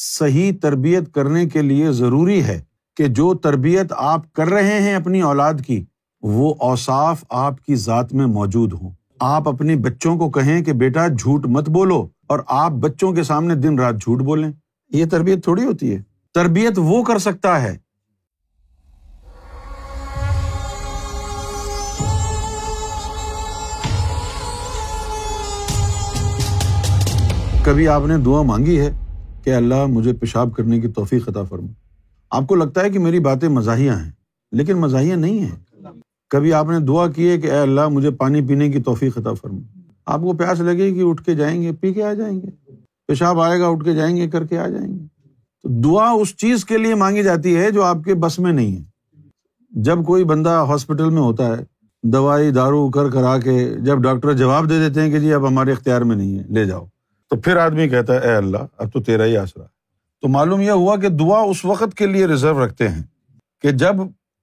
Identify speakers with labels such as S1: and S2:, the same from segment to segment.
S1: صحیح تربیت کرنے کے لیے ضروری ہے کہ جو تربیت آپ کر رہے ہیں اپنی اولاد کی، وہ اوصاف آپ کی ذات میں موجود ہوں۔ آپ اپنی بچوں کو کہیں کہ بیٹا جھوٹ مت بولو اور آپ بچوں کے سامنے دن رات جھوٹ بولیں۔ یہ تربیت تھوڑی ہوتی ہے۔ تربیت وہ کر سکتا ہے۔ کبھی آپ نے دعا مانگی ہے؟ کہ اللہ مجھے پیشاب کرنے کی توفیق عطا فرما آپ کو لگتا ہے کہ میری باتیں مزاحیہ ہیں، لیکن مزاحیہ نہیں ہیں۔ کبھی آپ نے دعا کی ہے کہ اے اللہ مجھے پانی پینے کی توفیق عطا فرما آپ کو پیاس لگے گی اٹھ کے جائیں گے، پی کے آ جائیں گے۔ پیشاب آئے گا، اٹھ کے جائیں گے، کر کے آ جائیں گے۔ تو دعا اس چیز کے لیے مانگی جاتی ہے جو آپ کے بس میں نہیں ہے۔ جب کوئی بندہ ہاسپٹل میں ہوتا ہے، دوائی دارو کر کرا کے جب ڈاکٹر جواب دے دیتے ہیں کہ جی اب ہمارے اختیار میں نہیں ہے، لے جاؤ۔ تو پھر آدمی کہتا ہے، اے اللہ، اب تو تیرا ہی آسرا. تو معلوم یہ ہوا کہ دعا اس وقت کے لیے ریزرو رکھتے ہیں کہ جب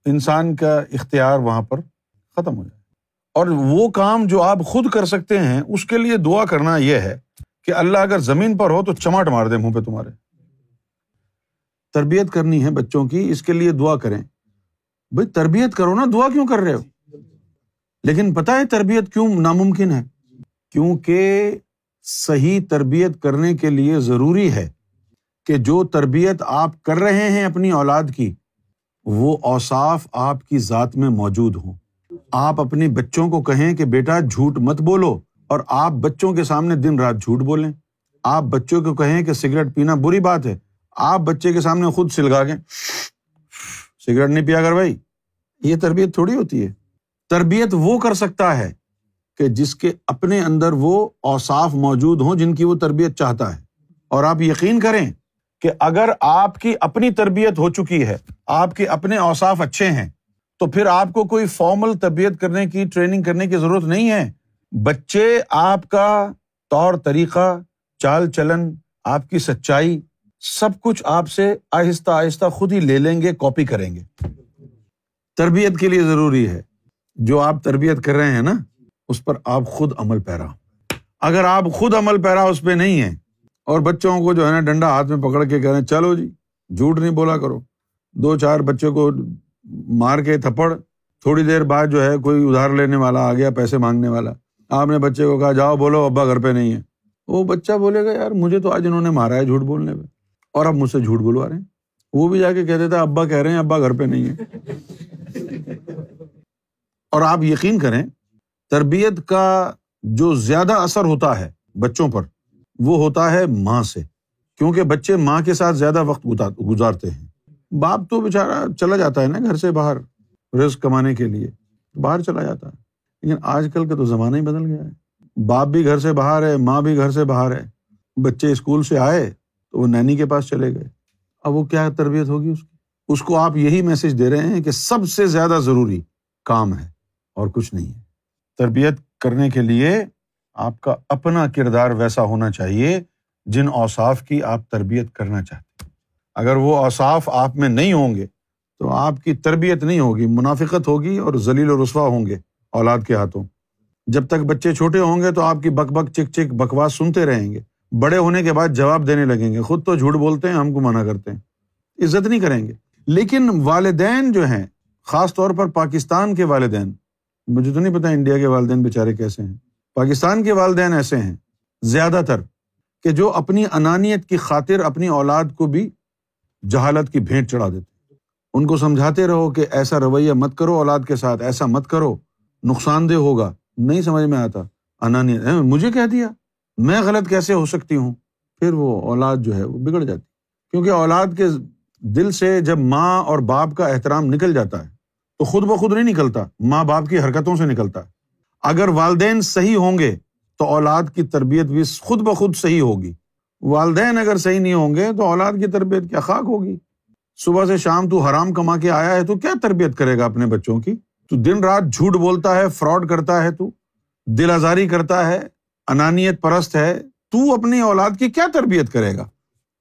S1: انسان کا اختیار وہاں پر ختم ہو جائے۔ اور وہ کام جو آپ خود کر سکتے ہیں، اس کے لیے دعا کرنا یہ ہے کہ اللہ اگر زمین پر ہو تو چماٹ مار دے منہ پہ تمہارے۔ تربیت کرنی ہے بچوں کی، اس کے لیے دعا کریں۔ بھائی تربیت کرو نا، دعا کیوں کر رہے ہو؟ لیکن پتا ہے تربیت کیوں ناممکن ہے؟ کیونکہ صحیح تربیت کرنے کے لیے ضروری ہے کہ جو تربیت آپ کر رہے ہیں اپنی اولاد کی، وہ اوصاف آپ کی ذات میں موجود ہوں۔ آپ اپنی بچوں کو کہیں کہ بیٹا جھوٹ مت بولو اور آپ بچوں کے سامنے دن رات جھوٹ بولیں۔ آپ بچوں کو کہیں کہ سگریٹ پینا بری بات ہے۔ آپ بچے کے سامنے خود سلگا کے، سگریٹ نہیں پیا کر بھائی۔ یہ تربیت تھوڑی ہوتی ہے۔ تربیت وہ کر سکتا ہے کہ جس کے اپنے اندر وہ اوساف موجود ہوں جن کی وہ تربیت چاہتا ہے۔ اور آپ یقین کریں کہ اگر آپ کی اپنی تربیت ہو چکی ہے، آپ کے اپنے اوساف اچھے ہیں، تو پھر آپ کو کوئی فارمل تربیت کرنے کی ٹریننگ کرنے کی ضرورت نہیں ہے۔ بچے، آپ کا طور طریقہ، چال چلن، آپ کی سچائی، سب کچھ آپ سے آہستہ آہستہ خود ہی لے لیں گے کاپی کریں گے۔ تربیت کے لیے ضروری ہے۔ جو آپ تربیت کر رہے ہیں نا اس پر آپ خود عمل پیرا۔ اگر آپ خود عمل پیرا اس پہ نہیں ہے اور بچوں کو جو ہے نا ڈنڈا ہاتھ میں پکڑ کے کہہ رہے چلو جی جھوٹ نہیں بولا کرو۔ دو چار بچے کو مار کے تھپڑ، تھوڑی دیر بعد جو ہے کوئی ادھار لینے والا آ گیا، پیسے مانگنے والا۔ آپ نے بچے کو کہا، جاؤ بولو، ابا گھر پہ نہیں ہے۔ وہ بچہ بولے گا، یار، مجھے تو آج انہوں نے مارا ہے جھوٹ بولنے پہ۔ اور اب مجھ سے جھوٹ بلوا رہے ہیں۔ وہ بھی جا کے کہہ دیتا، ابا کہہ رہے ہیں، ابا گھر پہ نہیں ہے۔ اور آپ یقین کریں تربیت کا جو زیادہ اثر ہوتا ہے بچوں پر، وہ ہوتا ہے ماں سے، کیونکہ بچے ماں کے ساتھ زیادہ وقت گزارتے ہیں۔ باپ تو بےچارا چلا جاتا ہے نا گھر سے باہر رزق کمانے کے لیے، باہر چلا جاتا ہے۔ لیکن آج کل کا تو زمانہ ہی بدل گیا ہے۔ باپ بھی گھر سے باہر ہے، ماں بھی گھر سے باہر ہے۔ بچے اسکول سے آئے تو وہ نینی کے پاس چلے گئے۔ اب وہ کیا تربیت ہوگی اس کی؟ اس کو آپ یہی میسج دے رہے ہیں کہ سب سے زیادہ ضروری کام ہے اور کچھ نہیں ہے۔ تربیت کرنے کے لیے آپ کا اپنا کردار ویسا ہونا چاہیے جن اوصاف کی آپ تربیت کرنا چاہتے ہیں۔ اگر وہ اوصاف آپ میں نہیں ہوں گے تو آپ کی تربیت نہیں ہوگی، منافقت ہوگی اور ذلیل و رسوا ہوں گے اولاد کے ہاتھوں۔ جب تک بچے چھوٹے ہوں گے تو آپ کی بک بک، چک چک، بکواس سنتے رہیں گے۔ بڑے ہونے کے بعد جواب دینے لگیں گے۔ خود تو جھوٹ بولتے ہیں، ہم کو منع کرتے ہیں۔ عزت نہیں کریں گے۔ لیکن والدین جو ہیں، خاص طور پر پاکستان کے والدین مجھے تو نہیں پتا انڈیا کے والدین بےچارے کیسے ہیں۔ پاکستان کے والدین ایسے ہیں، زیادہ تر، کہ جو اپنی انانیت کی خاطر اپنی اولاد کو بھی جہالت کی بھیٹ چڑھا دیتے ان کو سمجھاتے رہو کہ ایسا رویہ مت کرو اولاد کے ساتھ، ایسا مت کرو، نقصان دہ ہوگا۔ نہیں سمجھ میں آتا۔ انانیت مجھے کہہ دیا؟ میں غلط کیسے ہو سکتی ہوں؟ پھر وہ اولاد جو ہے وہ بگڑ جاتی۔ کیونکہ اولاد کے دل سے جب ماں اور باپ کا احترام نکل جاتا ہے تو خود بخود نہیں نکلتا، ماں باپ کی حرکتوں سے نکلتا۔ اگر والدین صحیح ہوں گے تو اولاد کی تربیت بھی خود بخود صحیح ہوگی۔ والدین اگر صحیح نہیں ہوں گے تو اولاد کی تربیت کیا خاک ہوگی؟ صبح سے شام تو حرام کما کے آیا ہے، تو کیا تربیت کرے گا اپنے بچوں کی؟ تو دن رات جھوٹ بولتا ہے، فراڈ کرتا ہے تو؟ دل آزاری کرتا ہے، انانیت پرست ہے، تو اپنی اولاد کی کیا تربیت کرے گا؟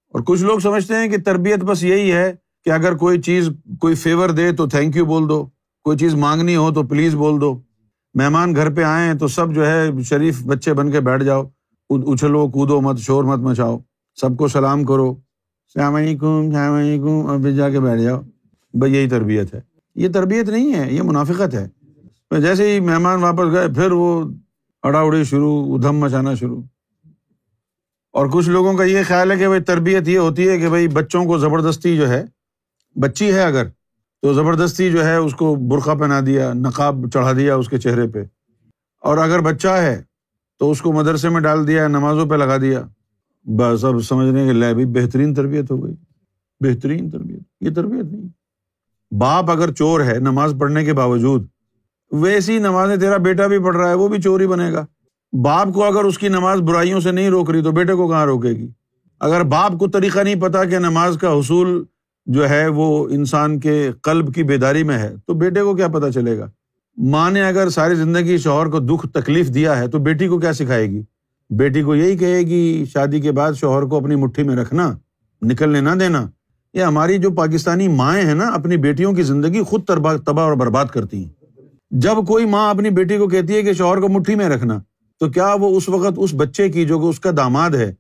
S1: اور کچھ لوگ سمجھتے ہیں کہ تربیت بس یہی ہے کہ اگر کوئی چیز کوئی فیور دے تو تھینک یو بول دو، کوئی چیز مانگنی ہو تو پلیز بول دو۔ مہمان گھر پہ آئیں تو سب جو ہے شریف بچے بن کے بیٹھ جاؤ اچھلو، کودو مت، شور مت مچاؤ۔ سب کو سلام کرو۔ السلام علیکم السلام علیکم اور پھر جا کے بیٹھ جاؤ۔ بھائی یہی تربیت ہے۔ یہ تربیت نہیں ہے، یہ منافقت ہے۔ جیسے ہی مہمان واپس گئے، پھر وہ اڑا اڑی شروع، ادھم مچانا شروع۔ اور کچھ لوگوں کا یہ خیال ہے کہ بھائی تربیت یہ ہوتی ہے کہ بھائی بچوں کو زبردستی جو ہے بچی ہے اگر، تو زبردستی جو ہے اس کو برقع پہنا دیا، نقاب چڑھا دیا اس کے چہرے پہ۔ اور اگر بچہ ہے، تو اس کو مدرسے میں ڈال دیا، نمازوں پہ لگا دیا۔ بس اب سمجھنے کے لیے بھائی بہترین تربیت ہو گئی۔ بہترین تربیت۔ یہ تربیت نہیں۔ باپ اگر چور ہے، نماز پڑھنے کے باوجود، ویسی نمازیں تیرا بیٹا بھی پڑھ رہا ہے، وہ بھی چور ہی بنے گا۔ باپ کو اگر اس کی نماز برائیوں سے نہیں روک رہی، تو بیٹے کو کہاں روکے گی؟ اگر باپ کو طریقہ نہیں پتا کہ نماز کا حصول جو ہے وہ انسان کے قلب کی بیداری میں ہے، تو بیٹے کو کیا پتا چلے گا؟ ماں نے اگر ساری زندگی شوہر کو دکھ تکلیف دیا ہے، تو بیٹی کو کیا سکھائے گی؟ بیٹی کو یہی کہے گی، شادی کے بعد شوہر کو اپنی مٹھی میں رکھنا، نکلنے نہ دینا۔ یہ ہماری جو پاکستانی مائیں ہیں نا، اپنی بیٹیوں کی زندگی خود تباہ اور برباد کرتی ہیں۔ جب کوئی ماں اپنی بیٹی کو کہتی ہے کہ شوہر کو مٹھی میں رکھنا، تو کیا وہ اس وقت اس بچے کی جو اس کا داماد ہے،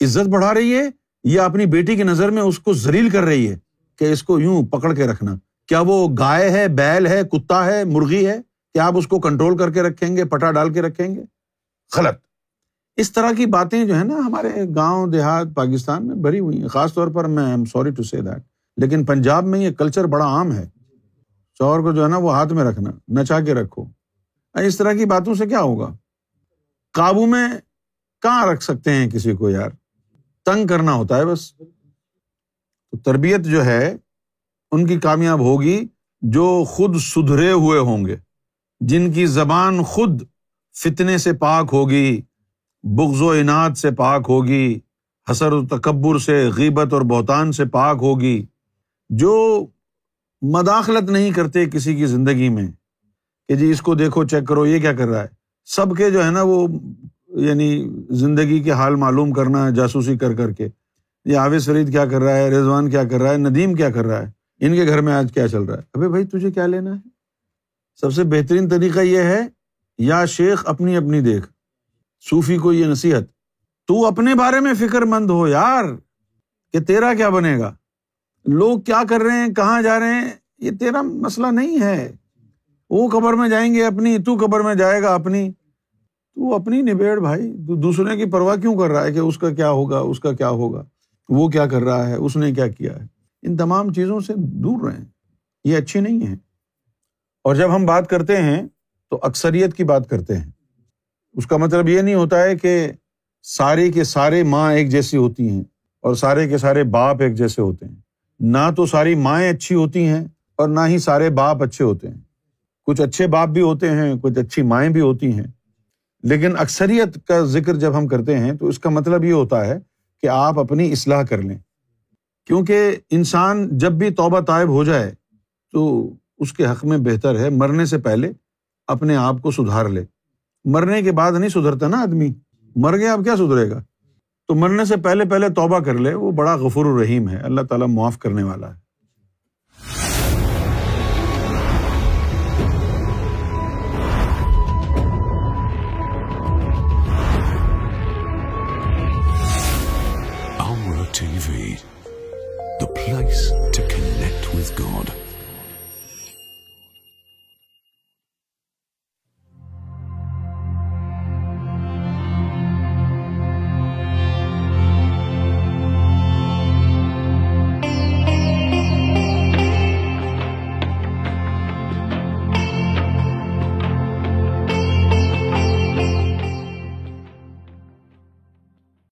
S1: عزت بڑھا رہی ہے یا اپنی بیٹی کی نظر میں اس کو زلیل کر رہی ہے؟ کہ اس کو یوں پکڑ کے رکھنا۔ کیا وہ گائے ہے، بیل ہے، کتا ہے، مرغی ہے؟ کیا آپ اس کو کنٹرول کر کے رکھیں گے، پٹا ڈال کے رکھیں گے؟ غلط۔ اس طرح کی باتیں جو ہے نا ہمارے گاؤں، دیہات، پاکستان میں بھری ہوئی ہیں۔ خاص طور پر میں am sorry to see that لیکن پنجاب میں یہ کلچر بڑا عام ہے۔ شوہر کو جو ہے نا وہ ہاتھ میں رکھنا، نچا کے رکھو۔ اس طرح کی باتوں سے کیا ہوگا؟ قابو میں کہاں رکھ سکتے ہیں کسی کو یار؟ تنگ کرنا ہوتا ہے بس۔ تو تربیت جو ہے، ان کی کامیاب ہوگی جو خود سدھرے ہوئے ہوں گے۔ جن کی زبان خود فتنے سے پاک ہوگی، بغض و انعد سے پاک ہوگی، حسر و تکبر سے، غیبت اور بہتان سے پاک ہوگی، جو مداخلت نہیں کرتے کسی کی زندگی میں، کہ جی اس کو دیکھو، چیک کرو، یہ کیا کر رہا ہے۔ سب کے جو ہے نا، وہ یعنی زندگی کے حال معلوم کرنا ہے جاسوسی کر کر کے۔ یہ عاوض فرید کیا کر رہا ہے؟ رضوان کیا کر رہا ہے؟ ندیم کیا کر رہا ہے؟ ان کے گھر میں آج کیا چل رہا ہے؟ ابھی بھائی تجھے کیا لینا ہے؟ سب سے بہترین طریقہ یہ ہے، یا شیخ اپنی اپنی دیکھ، صوفی کو یہ نصیحت، تو اپنے بارے میں فکر مند ہو یار، کہ تیرا کیا بنے گا؟ لوگ کیا کر رہے ہیں؟ کہاں جا رہے ہیں؟ یہ تیرا مسئلہ نہیں ہے۔ وہ قبر میں جائیں گے اپنی، تو قبر میں جائے گا اپنی۔ تو اپنی نبیڑ بھائی، تو دوسرے کی پرواہ کیوں کر رہا ہے کہ اس کا کیا ہوگا، اس کا کیا ہوگا؟ وہ کیا کر رہا ہے؟ اس نے کیا کیا ہے؟ ان تمام چیزوں سے دور رہیں۔ یہ اچھی نہیں ہے اور جب ہم بات کرتے ہیں تو اکثریت کی بات کرتے ہیں۔ اس کا مطلب یہ نہیں ہوتا ہے کہ سارے کے سارے ماں ایک جیسی ہوتی ہیں اور سارے کے سارے باپ ایک جیسے ہوتے ہیں۔ نہ تو ساری مائیں اچھی ہوتی ہیں اور نہ ہی سارے باپ اچھے ہوتے ہیں۔ کچھ اچھے باپ بھی ہوتے ہیں، کچھ اچھی مائیں بھی ہوتی ہیں۔ لیکن اکثریت کا ذکر جب ہم کرتے ہیں تو اس کا مطلب یہ ہوتا ہے کہ آپ اپنی اصلاح کر لیں۔ کیونکہ انسان جب بھی توبہ طائب ہو جائے تو اس کے حق میں بہتر ہے، مرنے سے پہلے اپنے آپ کو سدھار لے۔ مرنے کے بعد نہیں سدھرتا نا آدمی۔ مر گیا، اب کیا سدھرے گا؟ تو مرنے سے پہلے پہلے توبہ کر لے، وہ بڑا غفور الرحیم ہے۔ اللہ تعالیٰ معاف کرنے والا ہے۔